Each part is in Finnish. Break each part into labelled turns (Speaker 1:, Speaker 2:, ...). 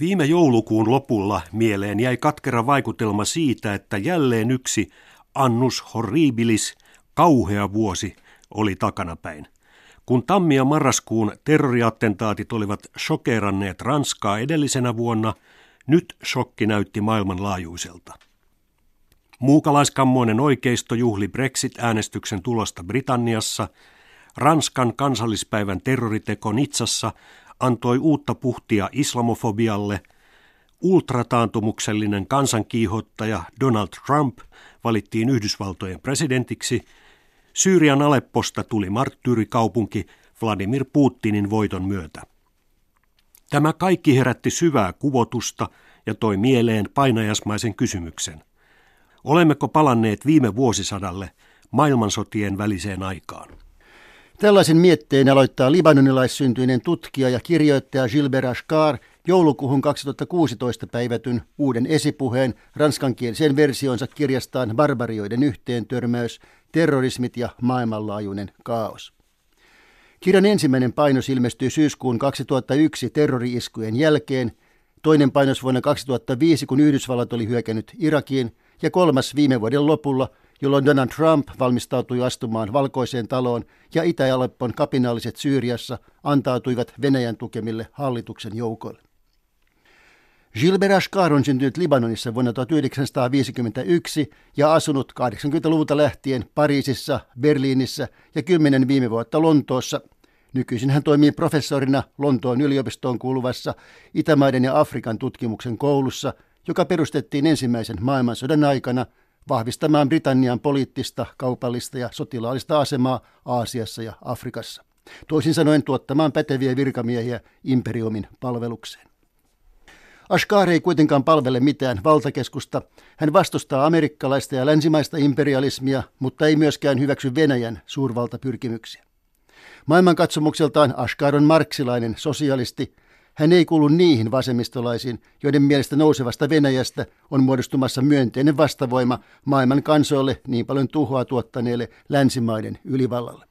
Speaker 1: Viime joulukuun lopulla mieleen jäi katkera vaikutelma siitä, että jälleen yksi annus horribilis, kauhea vuosi, oli takanapäin. Kun tammi- ja marraskuun terroriattentaatit olivat shokeranneet Ranskaa edellisenä vuonna, nyt shokki näytti maailmanlaajuiselta. Muukalaiskammoinen oikeisto juhli Brexit-äänestyksen tulosta Britanniassa, Ranskan kansallispäivän terroriteko Nitsassa antoi uutta puhtia islamofobialle, ultrataantumuksellinen kansankiihottaja Donald Trump valittiin Yhdysvaltojen presidentiksi, Syyrian Alepposta tuli marttyyrikaupunki Vladimir Putinin voiton myötä. Tämä kaikki herätti syvää kuvotusta ja toi mieleen painajasmaisen kysymyksen. Olemmeko palanneet viime vuosisadalle maailmansotien väliseen aikaan?
Speaker 2: Tällaisen mietteen aloittaa libanonilaissyntyinen tutkija ja kirjoittaja Gilbert Ashkar joulukuuhun 2016 päivätyn uuden esipuheen. Ranskankielisen versionsa kirjastaan Barbarioiden yhteen törmäys, terrorismit ja maailmanlaajuinen kaos. Kirjan ensimmäinen painos ilmestyi syyskuun 2001 terrori-iskujen jälkeen, toinen painos vuonna 2005, kun Yhdysvallat oli hyökännyt Irakiin, ja kolmas viime vuoden lopulla – jolloin Donald Trump valmistautui astumaan valkoiseen taloon ja Itä-Aleppon kapinalliset Syyriassa antautuivat Venäjän tukemille hallituksen joukoille. Gilbert Ashkar on syntynyt Libanonissa vuonna 1951 ja asunut 80-luvulta lähtien Pariisissa, Berliinissä ja kymmenen viime vuotta Lontoossa. Nykyisin hän toimii professorina Lontoon yliopistoon kuuluvassa Itämaiden ja Afrikan tutkimuksen koulussa, joka perustettiin ensimmäisen maailmansodan aikana – vahvistamaan Britannian poliittista, kaupallista ja sotilaallista asemaa Aasiassa ja Afrikassa. Toisin sanoen tuottamaan päteviä virkamiehiä imperiumin palvelukseen. Ashkar ei kuitenkaan palvele mitään valtakeskusta. Hän vastustaa amerikkalaista ja länsimaista imperialismia, mutta ei myöskään hyväksy Venäjän suurvaltapyrkimyksiä. Maailmankatsomukseltaan Ashkar on marksilainen sosialisti, hän ei kuulu niihin vasemmistolaisiin, joiden mielestä nousevasta Venäjästä on muodostumassa myönteinen vastavoima maailman kansoille niin paljon tuhoa tuottaneelle länsimaiden ylivallalle.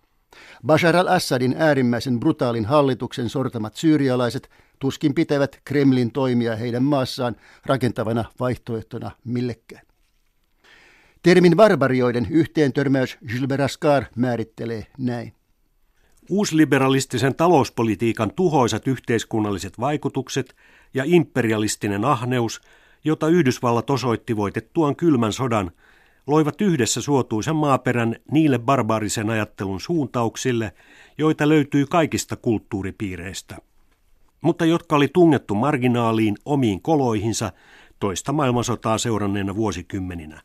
Speaker 2: Bashar al-Assadin äärimmäisen brutaalin hallituksen sortamat syyrialaiset tuskin pitävät Kremlin toimia heidän maassaan rakentavana vaihtoehtona millekään. Termin barbarioiden yhteen törmäys Gilbert Ascar määrittelee näin.
Speaker 1: Uusliberalistisen talouspolitiikan tuhoisat yhteiskunnalliset vaikutukset ja imperialistinen ahneus, jota Yhdysvallat osoitti voitettuaan kylmän sodan, loivat yhdessä suotuisen maaperän niille barbaarisen ajattelun suuntauksille, joita löytyy kaikista kulttuuripiireistä, mutta jotka oli tungettu marginaaliin omiin koloihinsa toista maailmansotaa seuranneena vuosikymmeninä.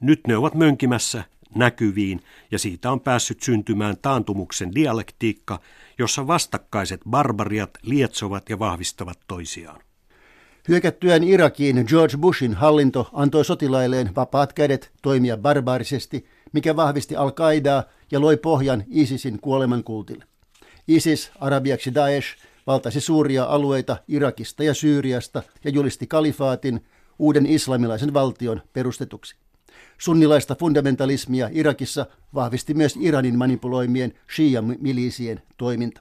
Speaker 1: Nyt ne ovat mönkimässä näkyviin ja siitä on päässyt syntymään taantumuksen dialektiikka, jossa vastakkaiset barbariat lietsovat ja vahvistavat toisiaan.
Speaker 2: Hyökättyään Irakiin George Bushin hallinto antoi sotilailleen vapaat kädet toimia barbaarisesti, mikä vahvisti Al-Qaidaa ja loi pohjan ISISin kuolemankultille. ISIS, arabiaksi Daesh, valtasi suuria alueita Irakista ja Syyriasta ja julisti kalifaatin uuden islamilaisen valtion perustetuksi. Sunnilaista fundamentalismia Irakissa vahvisti myös Iranin manipuloimien Shia-milisien toiminta.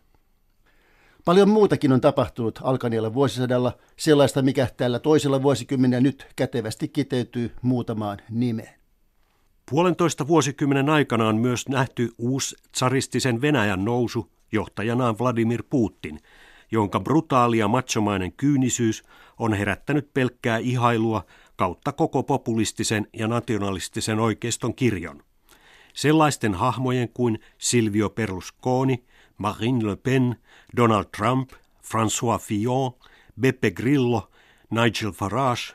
Speaker 2: Paljon muutakin on tapahtunut alkaneella vuosisadalla, sellaista mikä tällä toisella vuosikymmenellä nyt kätevästi kiteytyy muutamaan nimeen.
Speaker 1: Puolentoista vuosikymmenen aikana on myös nähty uusi tsaristisen Venäjän nousu johtajanaan Vladimir Putin, jonka brutaali ja machomainen kyynisyys on herättänyt pelkkää ihailua kautta koko populistisen ja nationalistisen oikeiston kirjon. Sellaisten hahmojen kuin Silvio Berlusconi, Marine Le Pen, Donald Trump, François Fillon, Beppe Grillo, Nigel Farage,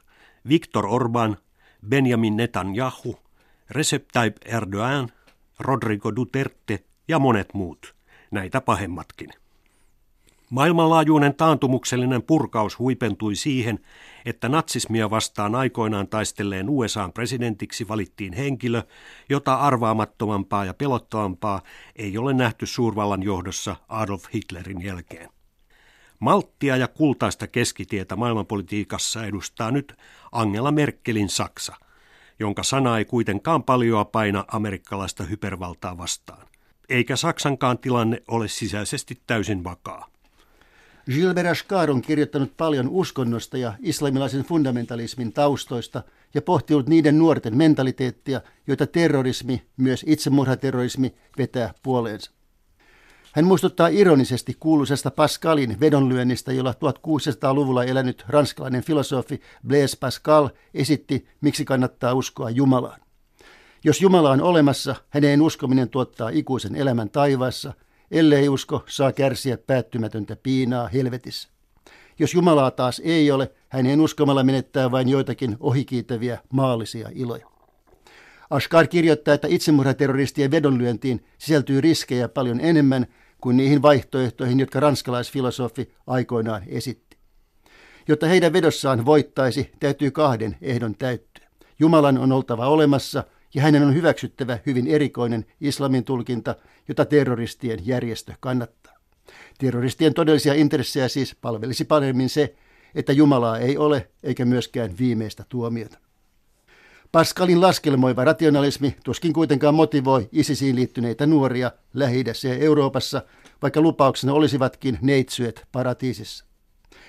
Speaker 1: Viktor Orban, Benjamin Netanyahu, Recep Tayyip Erdogan, Rodrigo Duterte ja monet muut, näitä pahemmatkin. Maailmanlaajuinen taantumuksellinen purkaus huipentui siihen, että natsismia vastaan aikoinaan taistelleen USAn presidentiksi valittiin henkilö, jota arvaamattomampaa ja pelottavampaa ei ole nähty suurvallan johdossa Adolf Hitlerin jälkeen. Malttia ja kultaista keskitietä maailmanpolitiikassa edustaa nyt Angela Merkelin Saksa, jonka sana ei kuitenkaan paljoa paina amerikkalaista hypervaltaa vastaan. Eikä Saksankaan tilanne ole sisäisesti täysin vakaa.
Speaker 2: Gilbert Ashkar on kirjoittanut paljon uskonnosta ja islamilaisen fundamentalismin taustoista ja pohtinut niiden nuorten mentaliteettia, joita terrorismi, myös itsemurhaterrorismi, vetää puoleensa. Hän muistuttaa ironisesti kuuluisesta Pascalin vedonlyönnistä, jolla 1600-luvulla elänyt ranskalainen filosofi Blaise Pascal esitti, miksi kannattaa uskoa Jumalaan. Jos Jumala on olemassa, hänen uskominen tuottaa ikuisen elämän taivaassa, ellei usko, saa kärsiä päättymätöntä piinaa helvetissä. Jos Jumalaa taas ei ole, hänen uskomalla menettää vain joitakin ohikiitäviä maallisia iloja. Ashkar kirjoittaa, että itsemurhaterroristien vedonlyöntiin sisältyy riskejä paljon enemmän kuin niihin vaihtoehtoihin, jotka ranskalaisfilosofi aikoinaan esitti. Jotta heidän vedossaan voittaisi, täytyy kahden ehdon täyttyä. Jumalan on oltava olemassa ja hänen on hyväksyttävä hyvin erikoinen islamin tulkinta, jota terroristien järjestö kannattaa. Terroristien todellisia intressejä siis palvelisi paremmin se, että Jumalaa ei ole eikä myöskään viimeistä tuomiota. Pascalin laskelmoiva rationalismi tuskin kuitenkaan motivoi ISISiin liittyneitä nuoria lähi ja Euroopassa, vaikka lupauksena olisivatkin neitsyet paratiisissa.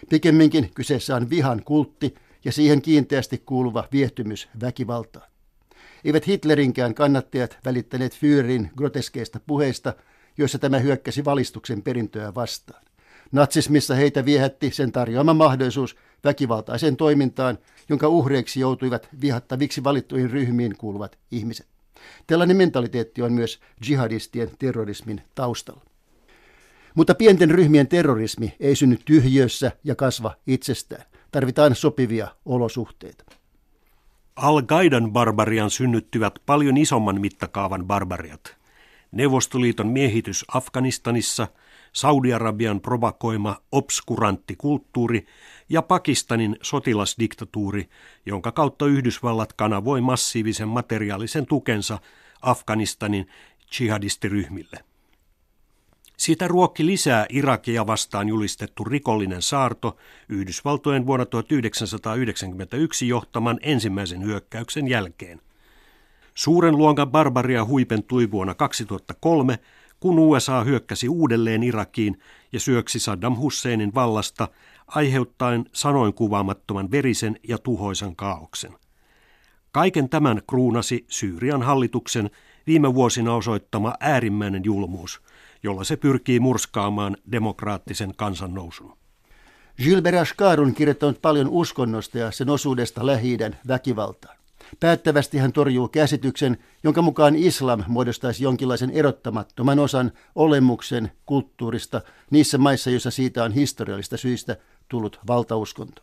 Speaker 2: Pikemminkin kyseessä on vihan kultti ja siihen kiinteästi kuuluva viehtymys väkivaltaan. Eivät Hitlerinkään kannattajat välittäneet Führerin groteskeista puheista, joissa tämä hyökkäsi valistuksen perintöä vastaan. Natsismissa heitä viehätti sen tarjoama mahdollisuus väkivaltaiseen toimintaan, jonka uhreiksi joutuivat vihattaviksi valittuihin ryhmiin kuuluvat ihmiset. Tällainen mentaliteetti on myös jihadistien terrorismin taustalla. Mutta pienten ryhmien terrorismi ei synny tyhjössä ja kasva itsestään. Tarvitaan sopivia olosuhteita.
Speaker 1: Al-Qaidan barbarian synnyttyvät paljon isomman mittakaavan barbariat. Neuvostoliiton miehitys Afganistanissa – Saudi-Arabian provokoima obskurantti kulttuuri ja Pakistanin sotilasdiktatuuri, jonka kautta Yhdysvallat kanavoi massiivisen materiaalisen tukensa Afganistanin jihadistiryhmille. Sitä ruokki lisää Irakia vastaan julistettu rikollinen saarto Yhdysvaltojen vuonna 1991 johtaman ensimmäisen hyökkäyksen jälkeen. Suuren luokan barbaria huipentui vuonna 2003 kun USA hyökkäsi uudelleen Irakiin ja syöksi Saddam Husseinin vallasta, aiheuttaen sanoin kuvaamattoman verisen ja tuhoisan kaauksen. Kaiken tämän kruunasi Syyrian hallituksen viime vuosina osoittama äärimmäinen julmuus, jolla se pyrkii murskaamaan demokraattisen kansannousun.
Speaker 2: Gilbert Ashkar on kirjoittanut paljon uskonnosta ja sen osuudesta lähi väkivaltaan. Päättävästi hän torjuu käsityksen, jonka mukaan islam muodostaisi jonkinlaisen erottamattoman osan olemuksen kulttuurista niissä maissa, joissa siitä on historiallista syistä tullut valtauskonto.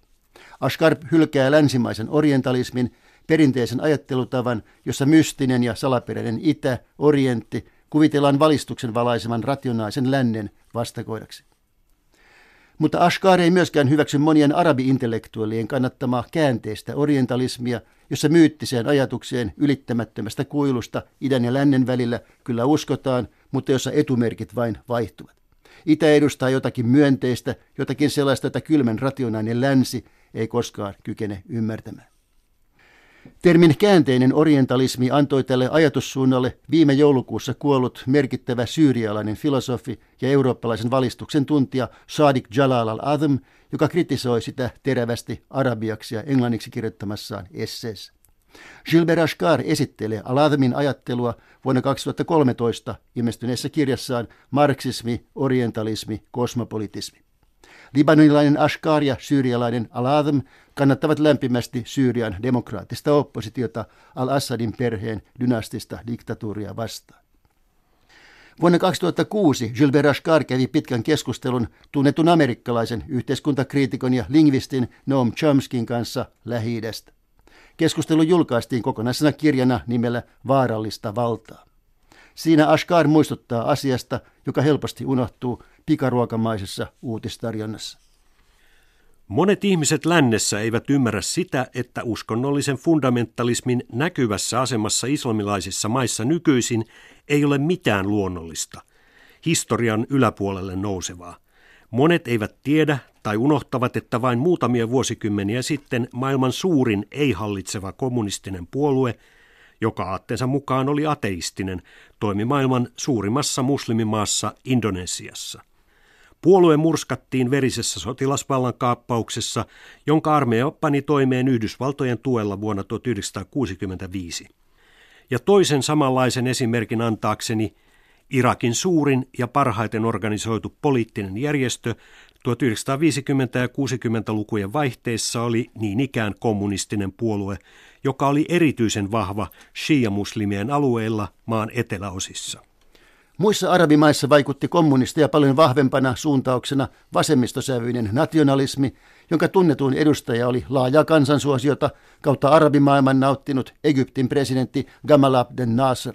Speaker 2: Ashkar hylkää länsimaisen orientalismin, perinteisen ajattelutavan, jossa mystinen ja salaperäinen itä, orientti, kuvitellaan valistuksen valaiseman rationaalisen lännen vastakoidaksi. Mutta Ashkar ei myöskään hyväksy monien arabi-intellektuellien kannattamaa käänteistä orientalismia, jossa myyttiseen ajatukseen ylittämättömästä kuilusta idän ja lännen välillä kyllä uskotaan, mutta jossa etumerkit vain vaihtuvat. Itä edustaa jotakin myönteistä, jotakin sellaista, jota kylmän rationaalinen länsi ei koskaan kykene ymmärtämään. Termin käänteinen orientalismi antoi tälle ajatussuunnalle viime joulukuussa kuollut merkittävä syyrialainen filosofi ja eurooppalaisen valistuksen tuntija Sadiq Jalal al-Adhm, joka kritisoi sitä terävästi arabiaksi ja englanniksi kirjoittamassaan esseessä. Gilbert Ashkar esittelee Al-Adhmin ajattelua vuonna 2013 ilmestyneessä kirjassaan Marxismi, orientalismi, kosmopolitismi. Libanilainen Ashkar ja syyrialainen Al-Adhm kannattavat lämpimästi Syyrian demokraattista oppositiota al-Assadin perheen dynastista diktatuuria vastaan. Vuonna 2006 Gilbert Ashkar kävi pitkän keskustelun tunnetun amerikkalaisen yhteiskuntakriitikon ja lingvistin Noam Chomskin kanssa lähi -idästä. Keskustelu julkaistiin kokonaisena kirjana nimellä Vaarallista valtaa. Siinä Ashkar muistuttaa asiasta, joka helposti unohtuu pikaruokamaisessa uutistarjonnassa.
Speaker 1: Monet ihmiset lännessä eivät ymmärrä sitä, että uskonnollisen fundamentalismin näkyvässä asemassa islamilaisissa maissa nykyisin ei ole mitään luonnollista, historian yläpuolelle nousevaa. Monet eivät tiedä tai unohtavat, että vain muutamia vuosikymmeniä sitten maailman suurin ei-hallitseva kommunistinen puolue, joka aatteensa mukaan oli ateistinen, toimi maailman suurimmassa muslimimaassa Indonesiassa. Puolue murskattiin verisessä sotilasvallankaappauksessa, jonka armeija pani toimeen Yhdysvaltojen tuella vuonna 1965. Ja toisen samanlaisen esimerkin antaakseni Irakin suurin ja parhaiten organisoitu poliittinen järjestö 1950- ja 60-lukujen vaihteessa oli niin ikään kommunistinen puolue, joka oli erityisen vahva shia-muslimien alueilla maan eteläosissa.
Speaker 2: Muissa arabimaissa vaikutti kommunisteja paljon vahvempana suuntauksena vasemmistosävyinen nationalismi, jonka tunnetuin edustaja oli laajaa kansansuosiota kautta arabimaailman nauttinut Egyptin presidentti Gamal Abdel Nasser.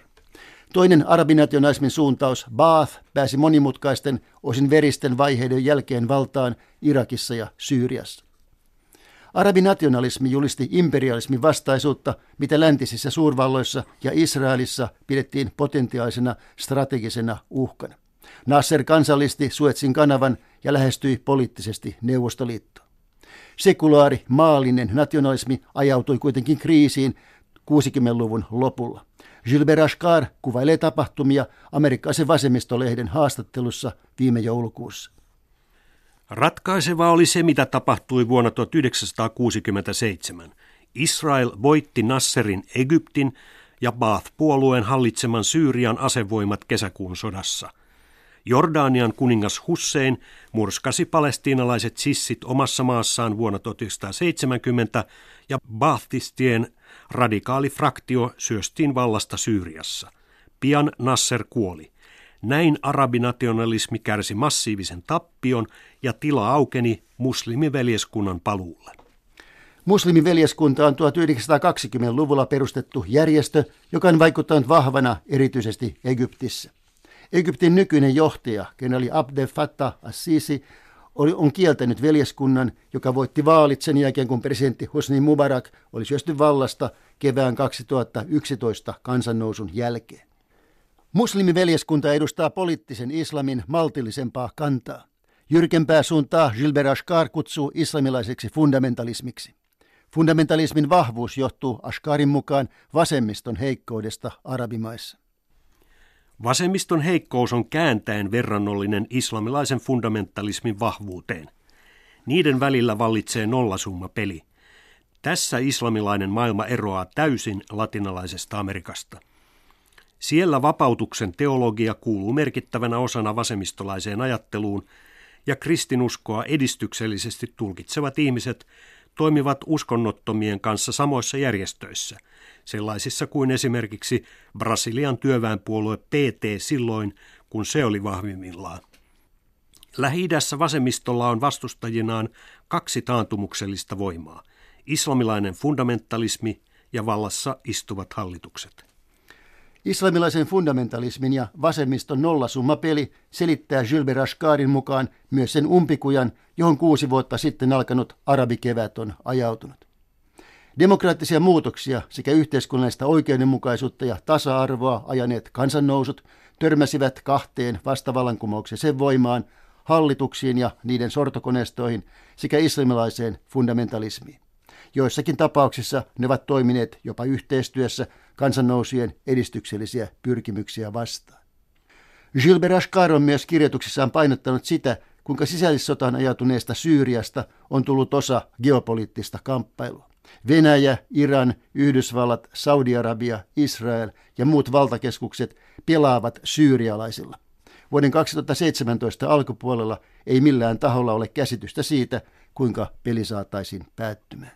Speaker 2: Toinen arabinationalismin suuntaus, Baath, pääsi monimutkaisten, osin veristen vaiheiden jälkeen valtaan Irakissa ja Syyriassa. Arabinationalismi julisti imperialismin vastaisuutta, mitä läntisissä suurvalloissa ja Israelissa pidettiin potentiaalisena strategisena uhkana. Nasser kansallisti Suetsin kanavan ja lähestyi poliittisesti Neuvostoliittoon. Sekulaari, maallinen nationalismi ajautui kuitenkin kriisiin 60-luvun lopulla. Gilbert Ashkar kuvailee tapahtumia amerikkalaisen vasemmistolehden haastattelussa viime joulukuussa.
Speaker 1: Ratkaiseva oli se, mitä tapahtui vuonna 1967. Israel voitti Nasserin Egyptin ja Baath-puolueen hallitseman Syyrian asevoimat kesäkuun sodassa. Jordanian kuningas Hussein murskasi palestiinalaiset sissit omassa maassaan vuonna 1970 ja Baathistien radikaali fraktio syöstiin vallasta Syyriassa. Pian Nasser kuoli. Näin arabinationalismi kärsi massiivisen tappion ja tila aukeni muslimiveljeskunnan paluulle.
Speaker 2: Muslimiveljeskunta on 1920-luvulla perustettu järjestö, joka on vaikuttanut vahvana erityisesti Egyptissä. Egyptin nykyinen johtaja, kenraali Abdel Fattah Assisi, oli, on kieltänyt veljeskunnan, joka voitti vaalit sen jälkeen, kun presidentti Hosni Mubarak oli syösty vallasta kevään 2011 kansannousun jälkeen. Muslimiveljeskunta edustaa poliittisen islamin maltillisempaa kantaa. Jyrkempää suuntaa Gilbert Ashkar kutsuu islamilaiseksi fundamentalismiksi. Fundamentalismin vahvuus johtuu Ashkarin mukaan vasemmiston heikkoudesta arabimaissa.
Speaker 1: Vasemmiston heikkous on kääntäen verrannollinen islamilaisen fundamentalismin vahvuuteen. Niiden välillä vallitsee nollasumma peli. Tässä islamilainen maailma eroaa täysin latinalaisesta Amerikasta. Siellä vapautuksen teologia kuuluu merkittävänä osana vasemmistolaiseen ajatteluun, ja kristinuskoa edistyksellisesti tulkitsevat ihmiset toimivat uskonnottomien kanssa samoissa järjestöissä, sellaisissa kuin esimerkiksi Brasilian työväenpuolue PT silloin, kun se oli vahvimmillaan. Lähi-idässä vasemmistolla on vastustajinaan kaksi taantumuksellista voimaa, islamilainen fundamentalismi ja vallassa istuvat hallitukset.
Speaker 2: Islamilaisen fundamentalismin ja vasemmiston nollasummapeli selittää Gilbert Ashkarin mukaan myös sen umpikujan, johon kuusi vuotta sitten alkanut arabikevät on ajautunut. Demokraattisia muutoksia sekä yhteiskunnallista oikeudenmukaisuutta ja tasa-arvoa ajaneet kansannousut törmäsivät kahteen vastavallankumouksen sen voimaan, hallituksiin ja niiden sortokoneistoihin sekä islamilaiseen fundamentalismiin. Joissakin tapauksissa ne ovat toimineet jopa yhteistyössä kansannousien edistyksellisiä pyrkimyksiä vastaan. Gilbert Ashkar on myös kirjoituksissaan painottanut sitä, kuinka sisällissotaan ajatuneesta Syyriasta on tullut osa geopoliittista kamppailua. Venäjä, Iran, Yhdysvallat, Saudi-Arabia, Israel ja muut valtakeskukset pelaavat syyrialaisilla. Vuoden 2017 alkupuolella ei millään taholla ole käsitystä siitä, kuinka peli saataisiin päättymään.